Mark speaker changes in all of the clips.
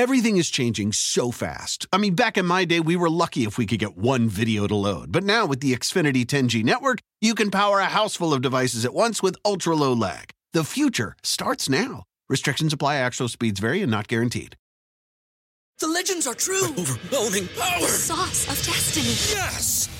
Speaker 1: Everything is changing so fast. I mean, back in my day, we were lucky if we could get one video to load. But now with the Xfinity 10G network, you can power a house full of devices at once with ultra low lag. The future starts now. Restrictions apply, actual speeds vary and not guaranteed.
Speaker 2: The legends are true.
Speaker 3: Overwhelming power!
Speaker 4: Sauce of destiny.
Speaker 3: Yes!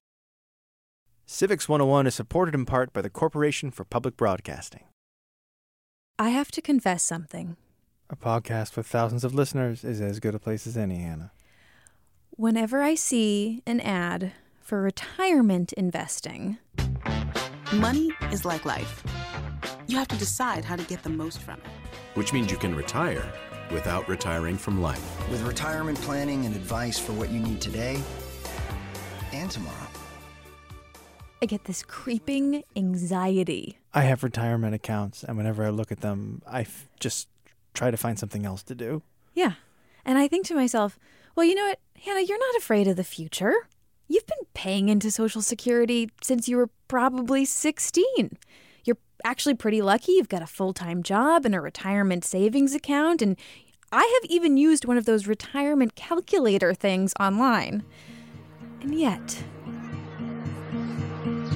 Speaker 5: Civics 101 is supported in part by the Corporation for Public Broadcasting.
Speaker 6: I have to confess something.
Speaker 5: A podcast with thousands of listeners is as good a place as any, Hannah.
Speaker 6: Whenever I see an ad for retirement investing,
Speaker 7: Money is like life. You have to decide how to get the most from it.
Speaker 8: which means you can retire without retiring from life.
Speaker 9: With retirement planning and advice for what you need today and tomorrow.
Speaker 6: I get this creeping anxiety.
Speaker 5: I have retirement accounts, and whenever I look at them, I f- just try to find something else to do.
Speaker 6: Yeah. And I think to myself, well, you know what, Hannah, you're not afraid of the future. You've been paying into Social Security since you were probably 16. You're actually pretty lucky. You've got a full time job and a retirement savings account. And I have even used one of those retirement calculator things online. And yet,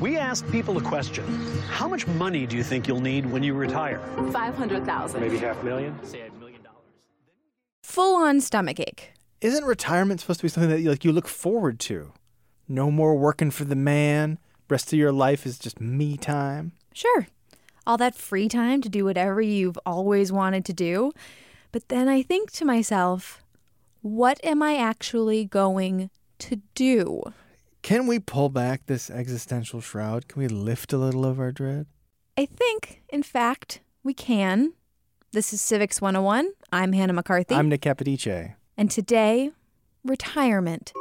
Speaker 10: We asked people a question. How much money do you think you'll need when you retire?
Speaker 7: 500,000.
Speaker 10: Maybe half a million? dollars.
Speaker 6: full on stomach ache.
Speaker 5: Isn't retirement supposed to be something that you, like you look forward to? No more working for the man. Rest of your life is just me time.
Speaker 6: Sure. All that free time to do whatever you've always wanted to do. But then I think to myself, what am I actually going to do?
Speaker 5: Can we pull back this existential shroud? Can we lift a little of our dread?
Speaker 6: I think, in fact, we can. This is Civics 101. I'm Hannah McCarthy.
Speaker 5: I'm Nick Capodice.
Speaker 6: and today, retirement.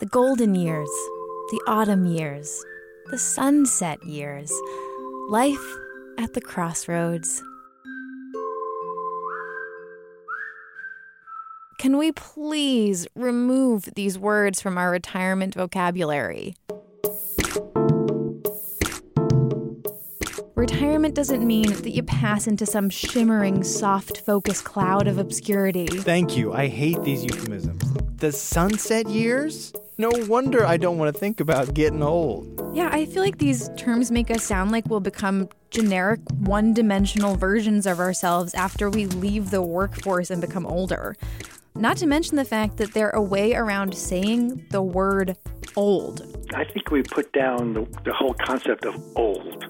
Speaker 6: The golden years, the autumn years, the sunset years, life at the crossroads. Can we please remove these words from our retirement vocabulary? Retirement doesn't mean that you pass into some shimmering, soft focus cloud of obscurity.
Speaker 5: Thank you. I hate these euphemisms. The sunset years? No wonder I don't want to think about getting old.
Speaker 6: Yeah, I feel like these terms make us sound like we'll become generic, one dimensional versions of ourselves after we leave the workforce and become older. Not to mention the fact that they're a way around saying the word old.
Speaker 11: I think we put down the, the whole concept of old.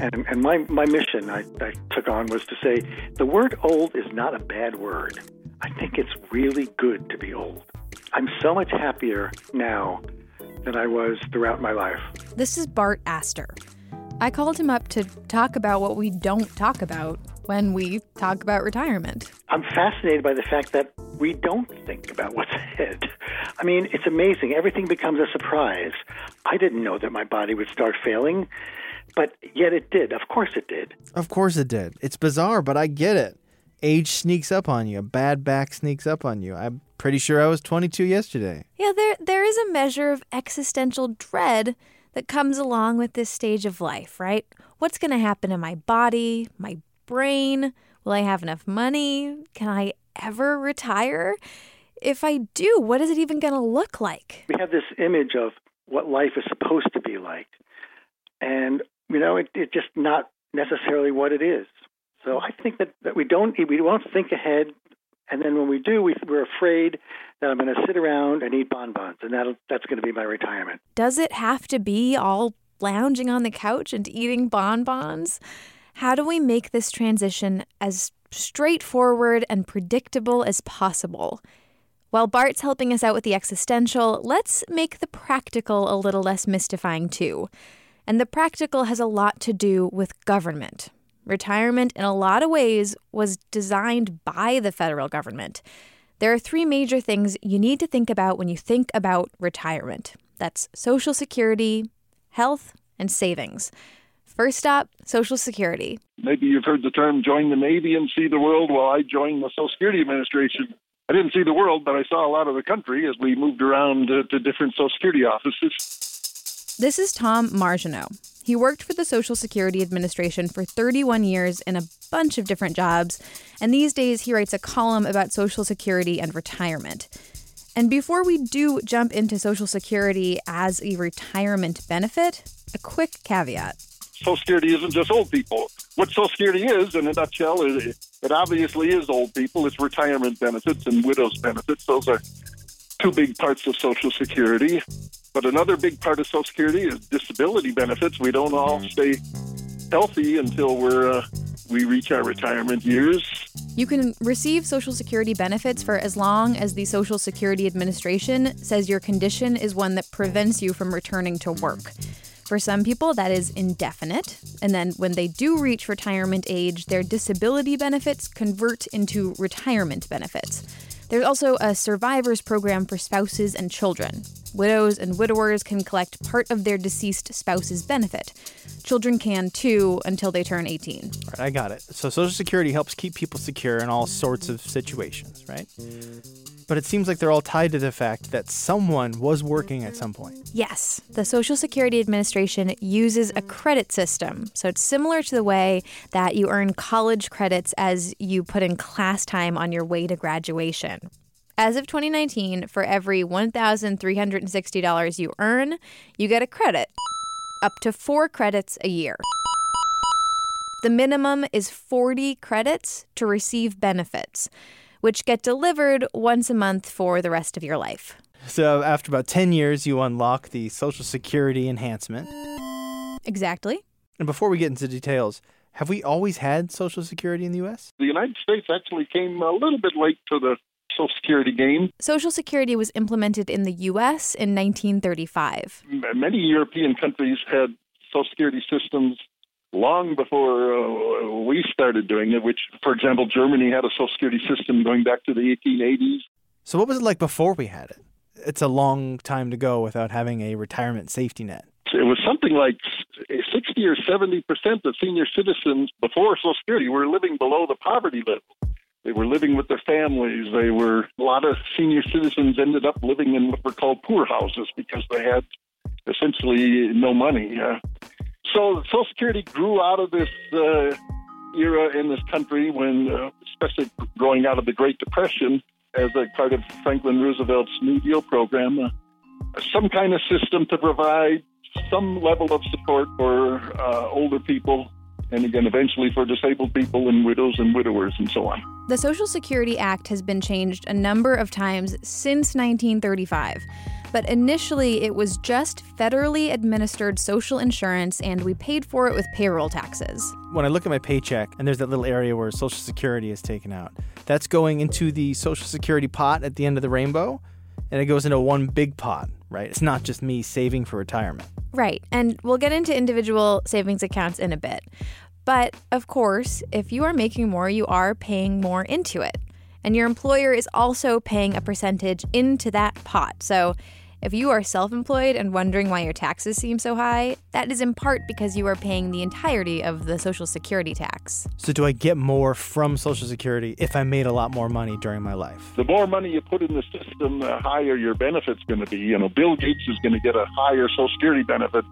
Speaker 11: And, and my, my mission I, I took on was to say the word old is not a bad word. I think it's really good to be old. I'm so much happier now than I was throughout my life.
Speaker 6: This is Bart Astor. I called him up to talk about what we don't talk about when we talk about retirement.
Speaker 11: I'm fascinated by the fact that we don't think about what's ahead. I mean, it's amazing. Everything becomes a surprise. I didn't know that my body would start failing, but yet it did. Of course it did.
Speaker 5: Of course it did. It's bizarre, but I get it. Age sneaks up on you. A bad back sneaks up on you. I'm pretty sure I was 22 yesterday.
Speaker 6: Yeah, there there is a measure of existential dread that comes along with this stage of life, right? What's going to happen to my body, my brain? Will I have enough money? Can I ever retire? If I do, what is it even going to look like?
Speaker 11: We have this image of what life is supposed to be like. And, you know, it, it's just not necessarily what it is. So I think that, that we don't we don't think ahead, and then when we do, we, we're afraid that I'm going to sit around and eat bonbons, and that that's going to be my retirement.
Speaker 6: Does it have to be all lounging on the couch and eating bonbons? How do we make this transition as straightforward and predictable as possible? While Bart's helping us out with the existential, let's make the practical a little less mystifying too. And the practical has a lot to do with government. Retirement, in a lot of ways, was designed by the federal government. There are three major things you need to think about when you think about retirement that's Social Security, health, and savings. First stop Social Security.
Speaker 4: Maybe you've heard the term join the Navy and see the world. Well, I joined the Social Security Administration. I didn't see the world, but I saw a lot of the country as we moved around to, to different Social Security offices.
Speaker 6: This is Tom Margenau. He worked for the Social Security Administration for 31 years in a bunch of different jobs, and these days he writes a column about Social Security and retirement. And before we do jump into Social Security as a retirement benefit, a quick caveat.
Speaker 4: Social Security isn't just old people. What Social Security is, in a nutshell, is it obviously is old people. It's retirement benefits and widows benefits. Those are two big parts of Social Security. But another big part of Social Security is disability benefits. We don't all stay healthy until we're uh, we reach our retirement years.
Speaker 6: You can receive Social Security benefits for as long as the Social Security Administration says your condition is one that prevents you from returning to work. For some people, that is indefinite. And then when they do reach retirement age, their disability benefits convert into retirement benefits. There's also a survivors program for spouses and children. Widows and widowers can collect part of their deceased spouse's benefit. Children can too until they turn 18.
Speaker 5: All right, I got it. So Social Security helps keep people secure in all sorts of situations, right? But it seems like they're all tied to the fact that someone was working at some point.
Speaker 6: Yes, the Social Security Administration uses a credit system. So it's similar to the way that you earn college credits as you put in class time on your way to graduation. As of 2019, for every $1,360 you earn, you get a credit, up to four credits a year. The minimum is 40 credits to receive benefits which get delivered once a month for the rest of your life.
Speaker 5: So, after about 10 years, you unlock the Social Security enhancement.
Speaker 6: Exactly.
Speaker 5: And before we get into details, have we always had Social Security in the U.S.?
Speaker 4: The United States actually came a little bit late to the Social Security game.
Speaker 6: Social Security was implemented in the U.S. in 1935.
Speaker 4: Many European countries had Social Security systems long before uh, we started doing it, which, for example, Germany had a Social Security system going back to the 1880s.
Speaker 5: So, what was it like before we had it? It's a long time to go without having a retirement safety net.
Speaker 4: It was something like 60 or 70 percent of senior citizens before Social Security were living below the poverty level. They were living with their families. They were a lot of senior citizens ended up living in what were called poor houses because they had essentially no money. Uh, so Social Security grew out of this uh, era in this country when, uh, especially growing out of the Great Depression, as a part of Franklin Roosevelt's New Deal program, uh, some kind of system to provide some level of support for uh, older people and again, eventually for disabled people and widows and widowers and so on.
Speaker 6: The Social Security Act has been changed a number of times since 1935. But initially, it was just federally administered social insurance, and we paid for it with payroll taxes.
Speaker 5: When I look at my paycheck and there's that little area where Social Security is taken out, that's going into the Social Security pot at the end of the rainbow, and it goes into one big pot, right? It's not just me saving for retirement.
Speaker 6: Right. And we'll get into individual savings accounts in a bit. But of course, if you are making more, you are paying more into it. And your employer is also paying a percentage into that pot. So if you are self employed and wondering why your taxes seem so high, that is in part because you are paying the entirety of the Social Security tax.
Speaker 5: So, do I get more from Social Security if I made a lot more money during my life?
Speaker 4: The more money you put in the system, the higher your benefit's going to be. You know, Bill Gates is going to get a higher Social Security benefit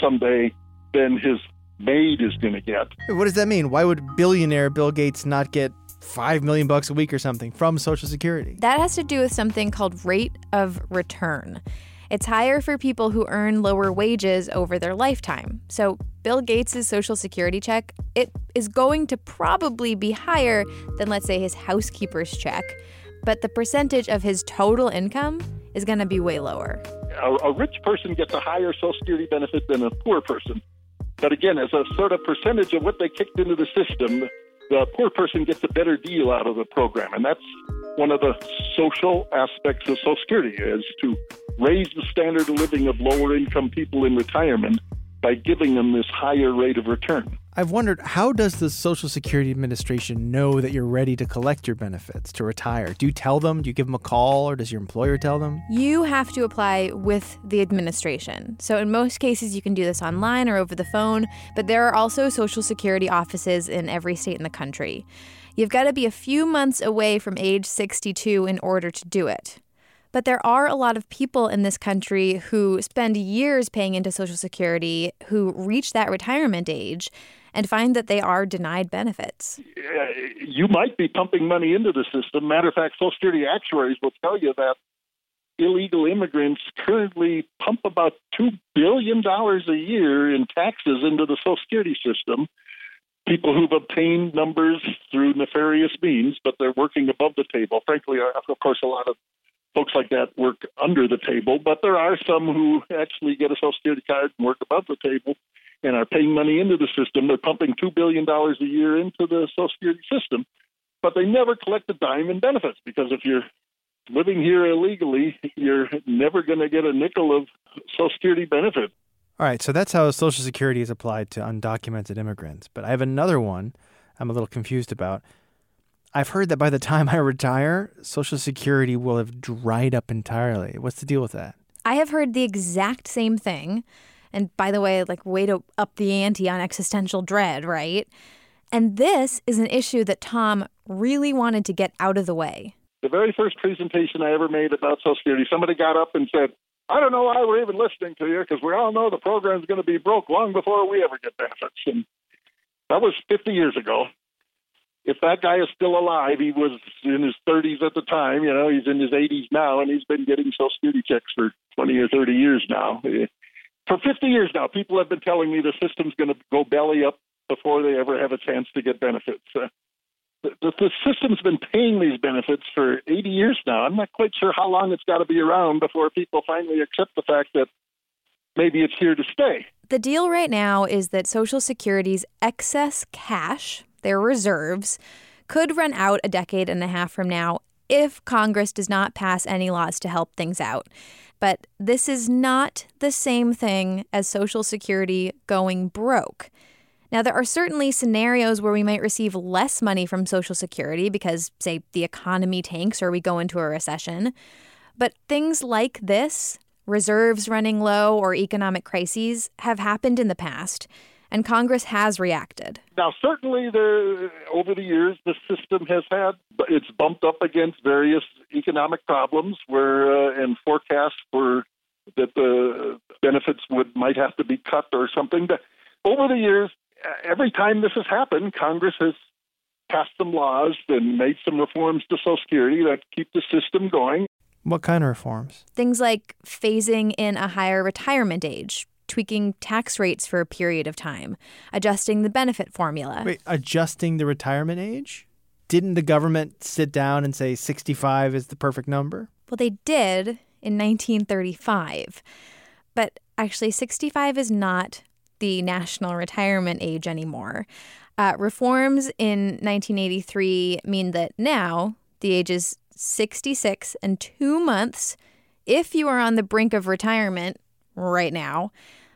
Speaker 4: someday than his maid is going to get.
Speaker 5: What does that mean? Why would billionaire Bill Gates not get five million bucks a week or something from Social Security.
Speaker 6: That has to do with something called rate of return. It's higher for people who earn lower wages over their lifetime. So Bill Gates' social security check, it is going to probably be higher than let's say his housekeeper's check, but the percentage of his total income is going to be way lower.
Speaker 4: A, a rich person gets a higher social security benefit than a poor person. But again, as a sort of percentage of what they kicked into the system, the poor person gets a better deal out of the program. And that's one of the social aspects of Social Security is to raise the standard of living of lower income people in retirement by giving them this higher rate of return.
Speaker 5: I've wondered how does the Social Security Administration know that you're ready to collect your benefits to retire? Do you tell them? Do you give them a call or does your employer tell them?
Speaker 6: You have to apply with the administration. So, in most cases, you can do this online or over the phone, but there are also Social Security offices in every state in the country. You've got to be a few months away from age 62 in order to do it. But there are a lot of people in this country who spend years paying into Social Security who reach that retirement age and find that they are denied benefits.
Speaker 4: You might be pumping money into the system. Matter of fact, Social Security actuaries will tell you that illegal immigrants currently pump about $2 billion a year in taxes into the Social Security system. People who've obtained numbers through nefarious means, but they're working above the table. Frankly, uh, of course, a lot of folks like that work under the table, but there are some who actually get a Social Security card and work above the table and are paying money into the system. They're pumping $2 billion a year into the Social Security system, but they never collect a dime in benefits because if you're living here illegally, you're never going to get a nickel of Social Security benefit.
Speaker 5: All right, so that's how Social Security is applied to undocumented immigrants. But I have another one I'm a little confused about. I've heard that by the time I retire, Social Security will have dried up entirely. What's the deal with that?
Speaker 6: I have heard the exact same thing. And by the way, like, way to up the ante on existential dread, right? And this is an issue that Tom really wanted to get out of the way.
Speaker 4: The very first presentation I ever made about Social Security, somebody got up and said, I don't know why we're even listening to you because we all know the program's going to be broke long before we ever get benefits. And that was 50 years ago. If that guy is still alive, he was in his 30s at the time. You know, he's in his 80s now, and he's been getting Social Security checks for 20 or 30 years now for 50 years now, people have been telling me the system's going to go belly up before they ever have a chance to get benefits. Uh, the, the, system's been paying these benefits for 80 years now. I'm not quite sure how long it's got to be around before people finally accept the fact that maybe it's here to stay.
Speaker 6: The deal right now is that Social Security's excess cash, their reserves, could run out a decade and a half from now if Congress does not pass any laws to help things out. But this is not the same thing as Social Security going broke. Now, there are certainly scenarios where we might receive less money from Social Security because, say, the economy tanks or we go into a recession. But things like this, reserves running low or economic crises, have happened in the past and Congress has reacted.
Speaker 4: Now, certainly, there over the years, the system has had it's bumped up against various economic problems where uh, and forecasts for that the benefits would might have to be cut or something. But over the years, every time this has happened, Congress has passed some laws and made some reforms to Social Security that keep the system going.
Speaker 5: What kind of reforms?
Speaker 6: Things like phasing in a higher retirement age, tweaking tax rates for a period of time, adjusting the benefit formula.
Speaker 5: Wait, adjusting the retirement age? Didn't the government sit down and say 65 is the perfect number?
Speaker 6: Well, they did in 1935. But actually, 65 is not the national retirement age anymore. Uh, reforms in 1983 mean that now the age is 66 and two months if you are on the brink of retirement right now.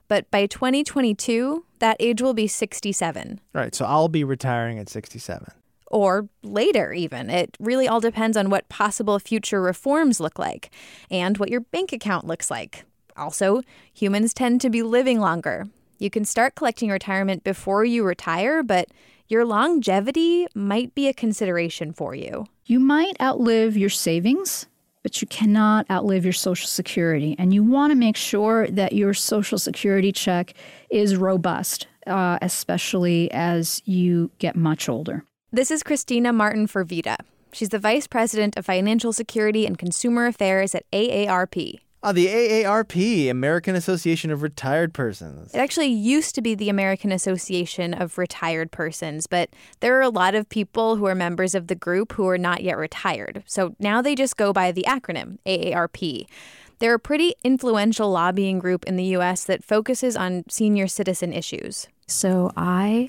Speaker 6: But by 2022, that age will be 67.
Speaker 5: Right. So I'll be retiring at 67.
Speaker 6: Or later, even. It really all depends on what possible future reforms look like and what your bank account looks like. Also, humans tend to be living longer. You can start collecting retirement before you retire, but your longevity might be a consideration for you.
Speaker 12: You might outlive your savings but you cannot outlive your Social Security. And you want to make sure that your Social Security check is robust, uh, especially as you get much older.
Speaker 6: This is Cristina Martin Firvida. She's the Vice President of Financial Security and Consumer Affairs at AARP.
Speaker 5: Oh, the AARP, American Association of Retired Persons.
Speaker 6: It actually used to be the American Association of Retired Persons, but there are a lot of people who are members of the group who are not yet retired. So now they just go by the acronym AARP. They're a pretty influential lobbying group in the US that focuses on senior citizen issues.
Speaker 12: So I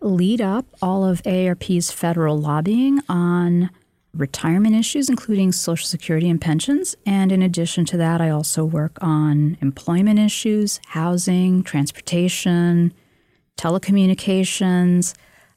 Speaker 12: lead up all of AARP's federal lobbying on retirement issues, including Social Security and pensions. And in addition to that, I also work on employment issues, housing, transportation, telecommunications,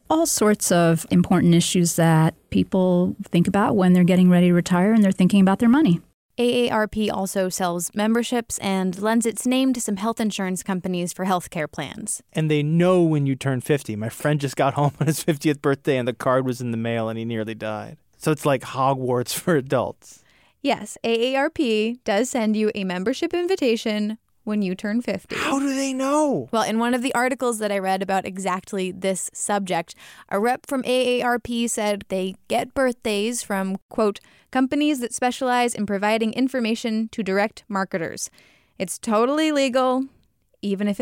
Speaker 12: all sorts of important issues that people think about when they're getting ready to retire and they're thinking about their money.
Speaker 6: AARP also sells memberships and lends its name to some health insurance companies for healthcare plans.
Speaker 5: And they know when you turn 50. My friend just got home on his 50th birthday and the card was in the mail and he nearly died. So it's like Hogwarts for adults.
Speaker 6: Yes, AARP does send you a membership invitation when you turn 50.
Speaker 5: How do they know?
Speaker 6: Well, in one of the articles that I read about exactly this subject, a rep from AARP said they get birthdays from, quote, companies that specialize in providing information to direct marketers. It's totally legal, even if.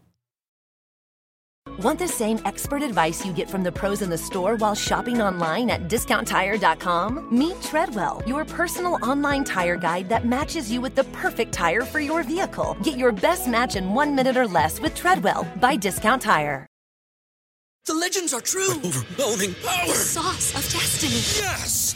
Speaker 13: Want the same expert advice you get from the pros in the store while shopping online at discounttire.com? Meet Treadwell, your personal online tire guide that matches you with the perfect tire for your vehicle. Get your best match in one minute or less with Treadwell by Discount Tire.
Speaker 2: The legends are true.
Speaker 3: Overwhelming power!
Speaker 2: The sauce of destiny.
Speaker 3: Yes!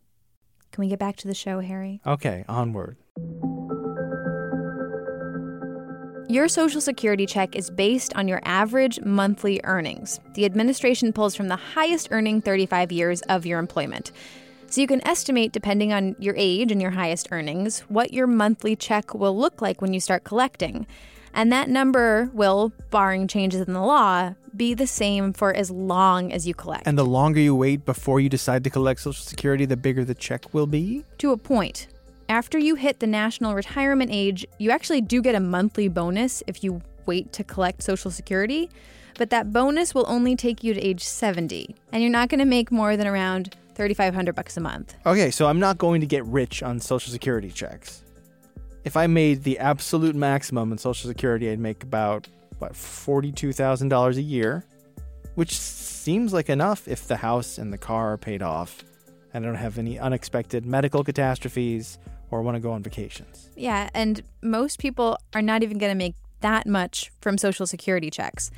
Speaker 6: Can we get back to the show, Harry?
Speaker 5: Okay, onward.
Speaker 6: Your Social Security check is based on your average monthly earnings. The administration pulls from the highest earning 35 years of your employment. So you can estimate, depending on your age and your highest earnings, what your monthly check will look like when you start collecting. And that number will, barring changes in the law, be the same for as long as you collect.
Speaker 5: And the longer you wait before you decide to collect Social Security, the bigger the check will be?
Speaker 6: To a point. After you hit the national retirement age, you actually do get a monthly bonus if you wait to collect Social Security, but that bonus will only take you to age 70, and you're not going to make more than around 3500 bucks a month.
Speaker 5: Okay, so I'm not going to get rich on Social Security checks. If I made the absolute maximum in Social Security, I'd make about what $42,000 a year, which seems like enough if the house and the car are paid off and I don't have any unexpected medical catastrophes or want to go on vacations.
Speaker 6: Yeah, and most people are not even going to make that much from Social Security checks.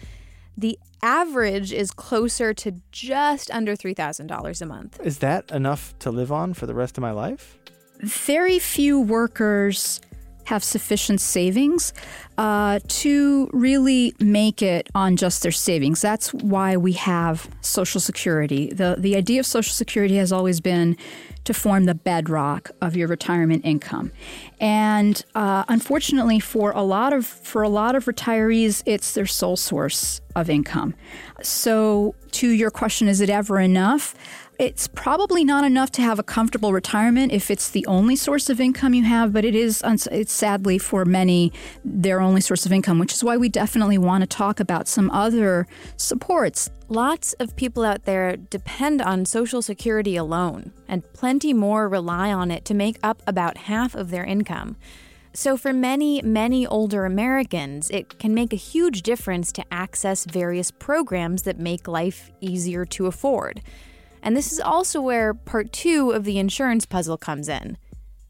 Speaker 6: The average is closer to just under $3,000 a month.
Speaker 5: Is that enough to live on for the rest of my life?
Speaker 12: Very few workers have sufficient savings uh, to really make it on just their savings. That's why we have Social Security. The, the idea of Social Security has always been to form the bedrock of your retirement income. And uh, unfortunately, for a lot of for a lot of retirees, it's their sole source of income. So, to your question, is it ever enough? It's probably not enough to have a comfortable retirement if it's the only source of income you have, but it is it's sadly for many their only source of income, which is why we definitely want to talk about some other supports.
Speaker 6: Lots of people out there depend on Social Security alone, and plenty more rely on it to make up about half of their income. So, for many, many older Americans, it can make a huge difference to access various programs that make life easier to afford. And this is also where part two of the insurance puzzle comes in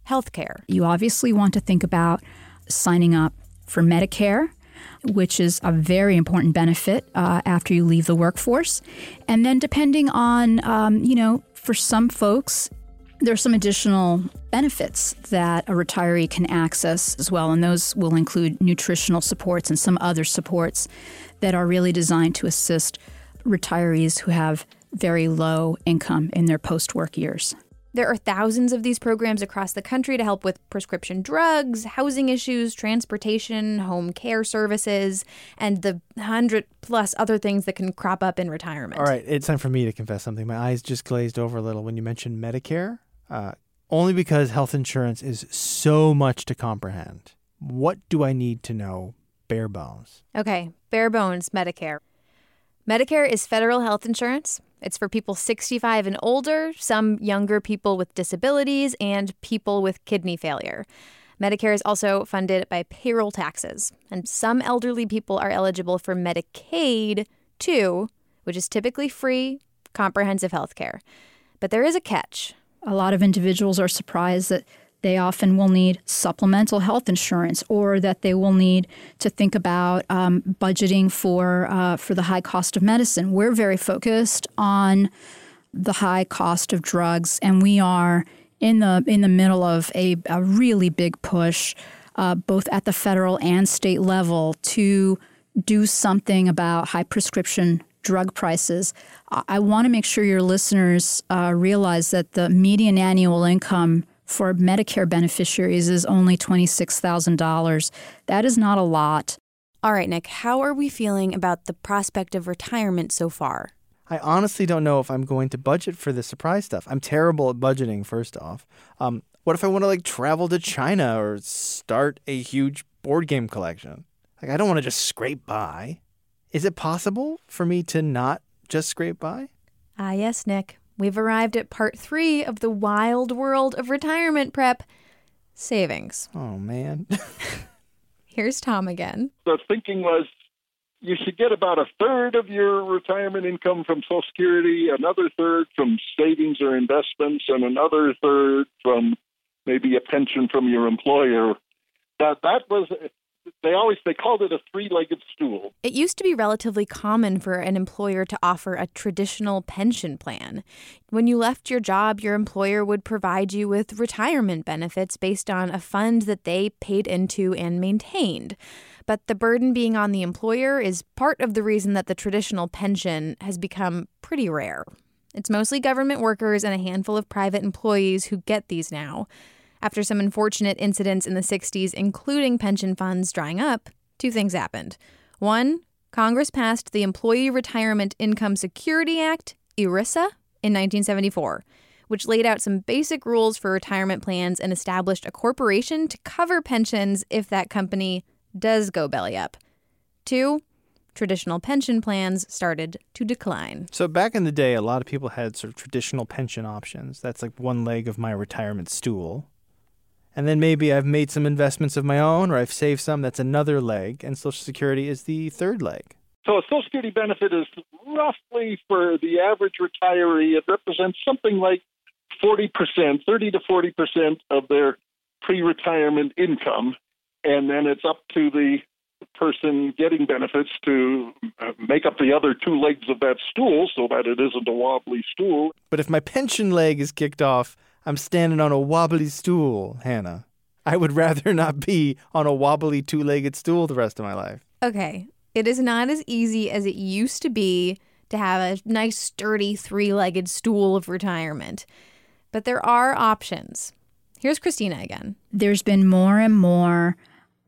Speaker 6: healthcare.
Speaker 12: You obviously want to think about signing up for Medicare, which is a very important benefit uh, after you leave the workforce. And then, depending on, um, you know, for some folks, there are some additional benefits that a retiree can access as well, and those will include nutritional supports and some other supports that are really designed to assist retirees who have very low income in their post work years.
Speaker 6: There are thousands of these programs across the country to help with prescription drugs, housing issues, transportation, home care services, and the hundred plus other things that can crop up in retirement.
Speaker 5: All right, it's time for me to confess something. My eyes just glazed over a little when you mentioned Medicare, uh, only because health insurance is so much to comprehend. What do I need to know bare bones?
Speaker 6: Okay, bare bones Medicare. Medicare is federal health insurance. It's for people 65 and older, some younger people with disabilities, and people with kidney failure. Medicare is also funded by payroll taxes, and some elderly people are eligible for Medicaid too, which is typically free, comprehensive health care. But there is a catch.
Speaker 12: A lot of individuals are surprised that they often will need supplemental health insurance or that they will need to think about um, budgeting for uh, for the high cost of medicine. We're very focused on the high cost of drugs, and we are in the in the middle of a, a really big push, uh, both at the federal and state level, to do something about high prescription drug prices. I, I want to make sure your listeners uh, realize that the median annual income for Medicare beneficiaries is only $26,000. That is not a lot.
Speaker 6: All right, Nick, how are we feeling about the prospect of retirement so far?
Speaker 5: I honestly don't know if I'm going to budget for the surprise stuff. I'm terrible at budgeting, first off. Um, what if I want to like travel to China or start a huge board game collection? Like, I don't want to just scrape by. Is it possible for me to not just scrape by?
Speaker 6: Ah, yes, Nick. We've arrived at part three of the wild world of retirement prep savings.
Speaker 5: Oh, man.
Speaker 6: Here's Tom again.
Speaker 4: The thinking was you should get about a third of your retirement income from Social Security, another third from savings or investments, and another third from maybe a pension from your employer. That that was they always they called it a three-legged stool.
Speaker 6: It used to be relatively common for an employer to offer a traditional pension plan. When you left your job, your employer would provide you with retirement benefits based on a fund that they paid into and maintained. But the burden being on the employer is part of the reason that the traditional pension has become pretty rare. It's mostly government workers and a handful of private employees who get these now. After some unfortunate incidents in the 60s, including pension funds drying up, two things happened. One, Congress passed the Employee Retirement Income Security Act, ERISA, in 1974, which laid out some basic rules for retirement plans and established a corporation to cover pensions if that company does go belly up. Two, traditional pension plans started to decline.
Speaker 5: So back in the day, a lot of people had sort of traditional pension options. That's like one leg of my retirement stool. And then maybe I've made some investments of my own or I've saved some. That's another leg. And Social Security is the third leg.
Speaker 4: So a Social Security benefit is roughly for the average retiree, it represents something like 40%, 30 to 40% of their pre retirement income. And then it's up to the person getting benefits to uh, make up the other two legs of that stool so that it isn't a wobbly stool.
Speaker 5: But if my pension leg is kicked off, I'm standing on a wobbly stool, Hannah. I would rather not be on a wobbly two legged stool the rest of my life.
Speaker 6: Okay, it is not as easy as it used to be to have a nice, sturdy, three legged stool of retirement. But there are options. Here's Cristina again.
Speaker 12: There's been more and more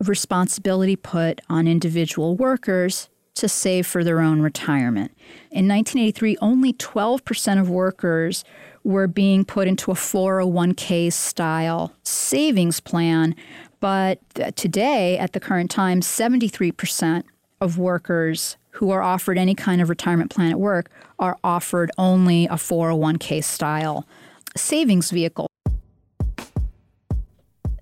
Speaker 12: responsibility put on individual workers to save for their own retirement. In 1983, only 12% of workers were being put into a 401k style savings plan. But today, at the current time, 73% of workers who are offered any kind of retirement plan at work are offered only a 401k style savings vehicle.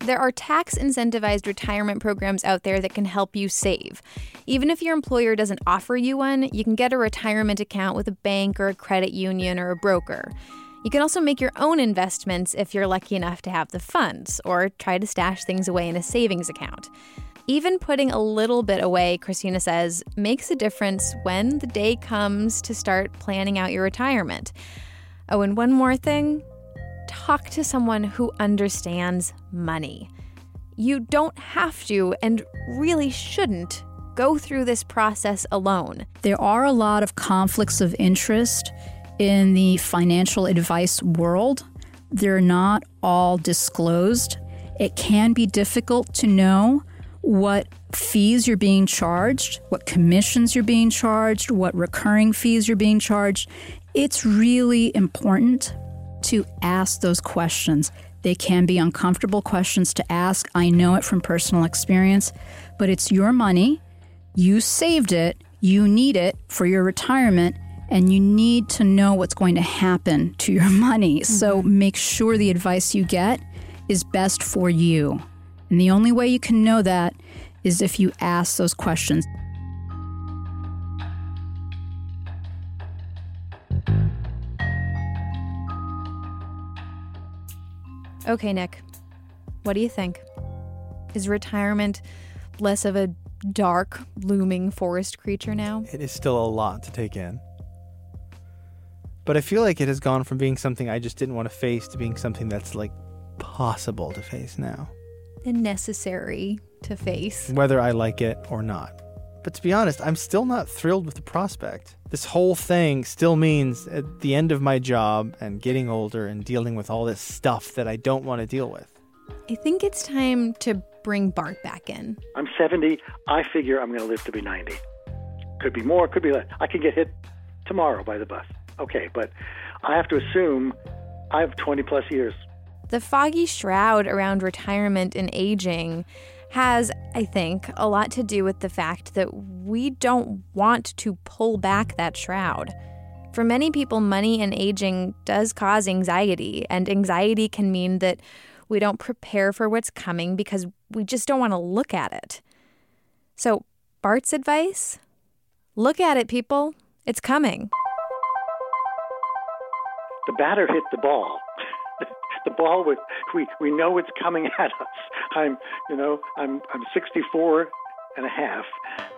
Speaker 6: There are tax incentivized retirement programs out there that can help you save. Even if your employer doesn't offer you one, you can get a retirement account with a bank or a credit union or a broker. You can also make your own investments if you're lucky enough to have the funds, or try to stash things away in a savings account. Even putting a little bit away, Cristina says, makes a difference when the day comes to start planning out your retirement. Oh, and one more thing talk to someone who understands money. You don't have to and really shouldn't go through this process alone.
Speaker 12: There are a lot of conflicts of interest in the financial advice world they're not all disclosed. It can be difficult to know what fees you're being charged, what commissions you're being charged, what recurring fees you're being charged. It's really important to ask those questions. They can be uncomfortable questions to ask. I know it from personal experience, but it's your money. You saved it. You need it for your retirement, and you need to know what's going to happen to your money. Mm-hmm. So make sure the advice you get is best for you. And the only way you can know that is if you ask those questions.
Speaker 6: Okay, Nick. What do you think? Is retirement less of a dark, looming forest creature now?
Speaker 5: It is still a lot to take in. But I feel like it has gone from being something I just didn't want to face to being something that's like possible to face now.
Speaker 6: And necessary to face.
Speaker 5: Whether I like it or not. But to be honest, I'm still not thrilled with the prospect. This whole thing still means at the end of my job and getting older and dealing with all this stuff that I don't want to deal with.
Speaker 6: I think it's time to bring Bart back in.
Speaker 11: I'm 70. I figure I'm going to live to be 90. Could be more, could be less. I could get hit tomorrow by the bus. Okay, but I have to assume I have 20 plus years.
Speaker 6: The foggy shroud around retirement and aging has, I think, a lot to do with the fact that we don't want to pull back that shroud. For many people, money and aging does cause anxiety, and anxiety can mean that we don't prepare for what's coming because we just don't want to look at it. So, Bart's advice look at it, people. It's coming.
Speaker 11: The batter hit the ball the ball with we we know it's coming at us. I'm you know I'm I'm 64 and a half,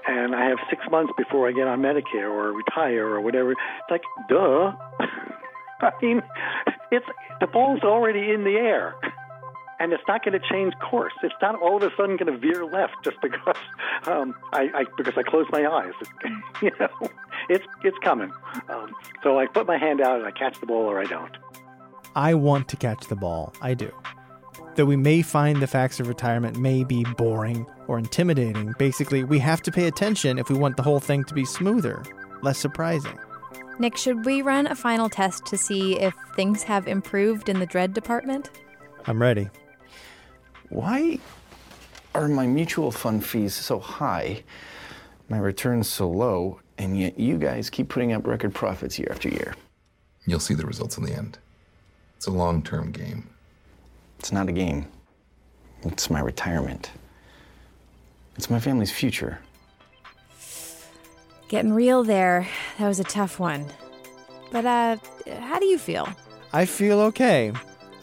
Speaker 11: and I have six months before I get on Medicare or retire or whatever. It's like duh. I mean, it's the ball's already in the air. And it's not going to change course. It's not all of a sudden going to veer left just because um, I, I because I close my eyes. you know, it's it's coming. Um, so I put my hand out and I catch the ball or I don't.
Speaker 5: I want to catch the ball. I do. Though we may find the facts of retirement may be boring or intimidating, basically, we have to pay attention if we want the whole thing to be smoother, less surprising.
Speaker 6: Nick, should we run a final test to see if things have improved in the dread department?
Speaker 5: I'm ready.
Speaker 14: Why are my mutual fund fees so high, my returns so low, and yet you guys keep putting up record profits year after year?
Speaker 15: You'll see the results in the end. It's a long term game.
Speaker 14: It's not a game, it's my retirement. It's my family's future.
Speaker 6: Getting real there. That was a tough one. But, uh, how do you feel?
Speaker 5: I feel okay.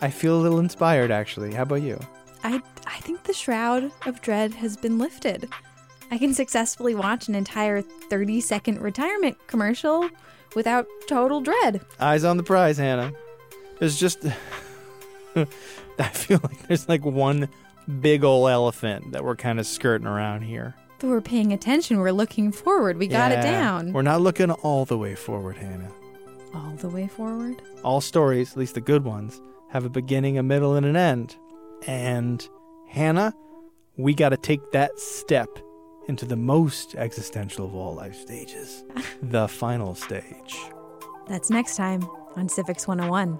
Speaker 5: I feel a little inspired, actually. How about you?
Speaker 6: I, I think the shroud of dread has been lifted. I can successfully watch an entire 30 second retirement commercial without total dread.
Speaker 5: Eyes on the prize, Hannah. There's just. I feel like there's like one big ol' elephant that we're kind of skirting around here.
Speaker 6: But we're paying attention. We're looking forward. We got it down.
Speaker 5: We're not looking all the way forward, Hannah.
Speaker 6: All the way forward?
Speaker 5: All stories, at least the good ones, have a beginning, a middle, and an end. And Hannah, we got to take that step into the most existential of all life stages the final stage.
Speaker 6: That's next time on Civics 101.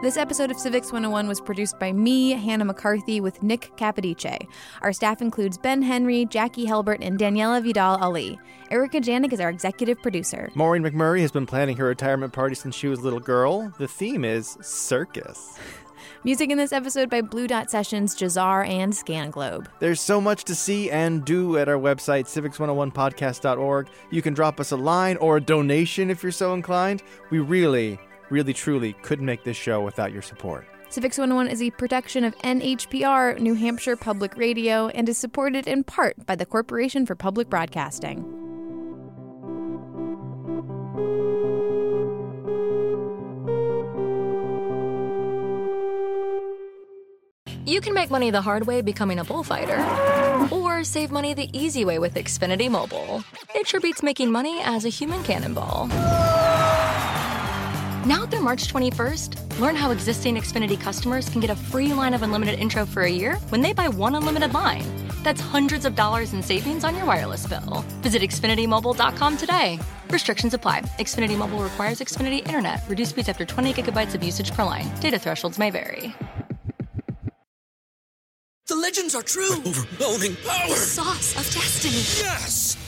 Speaker 6: This episode of Civics 101 was produced by me, Hannah McCarthy, with Nick Capodice. Our staff includes Ben Henry, Jacqui Helbert, and Daniela Vidal Allee. Erika Janik is our executive producer.
Speaker 5: Maureen McMurray has been planning her retirement party since she was a little girl. The theme is circus.
Speaker 6: Music in this episode by Blue Dot Sessions, Jahzzar, and Scanglobe.
Speaker 5: There's so much to see and do at our website, civics101podcast.org. You can drop us a line or a donation if you're so inclined. We really really truly couldn't make this show without your support.
Speaker 6: Civics 101 is a production of NHPR, New Hampshire Public Radio, and is supported in part by the Corporation for Public Broadcasting.
Speaker 16: You can make money the hard way becoming a bullfighter, or save money the easy way with Xfinity Mobile. It sure beats making money as a human cannonball. Now through March 21st, learn how existing Xfinity customers can get a free line of unlimited intro for a year when they buy one unlimited line. That's hundreds of dollars in savings on your wireless bill. Visit XfinityMobile.com today. Restrictions apply. Xfinity Mobile requires Xfinity Internet. Reduced speeds after 20 gigabytes of usage per line. Data thresholds may vary.
Speaker 2: The legends are true.
Speaker 3: Overwhelming power!
Speaker 2: The sauce of destiny.
Speaker 3: Yes!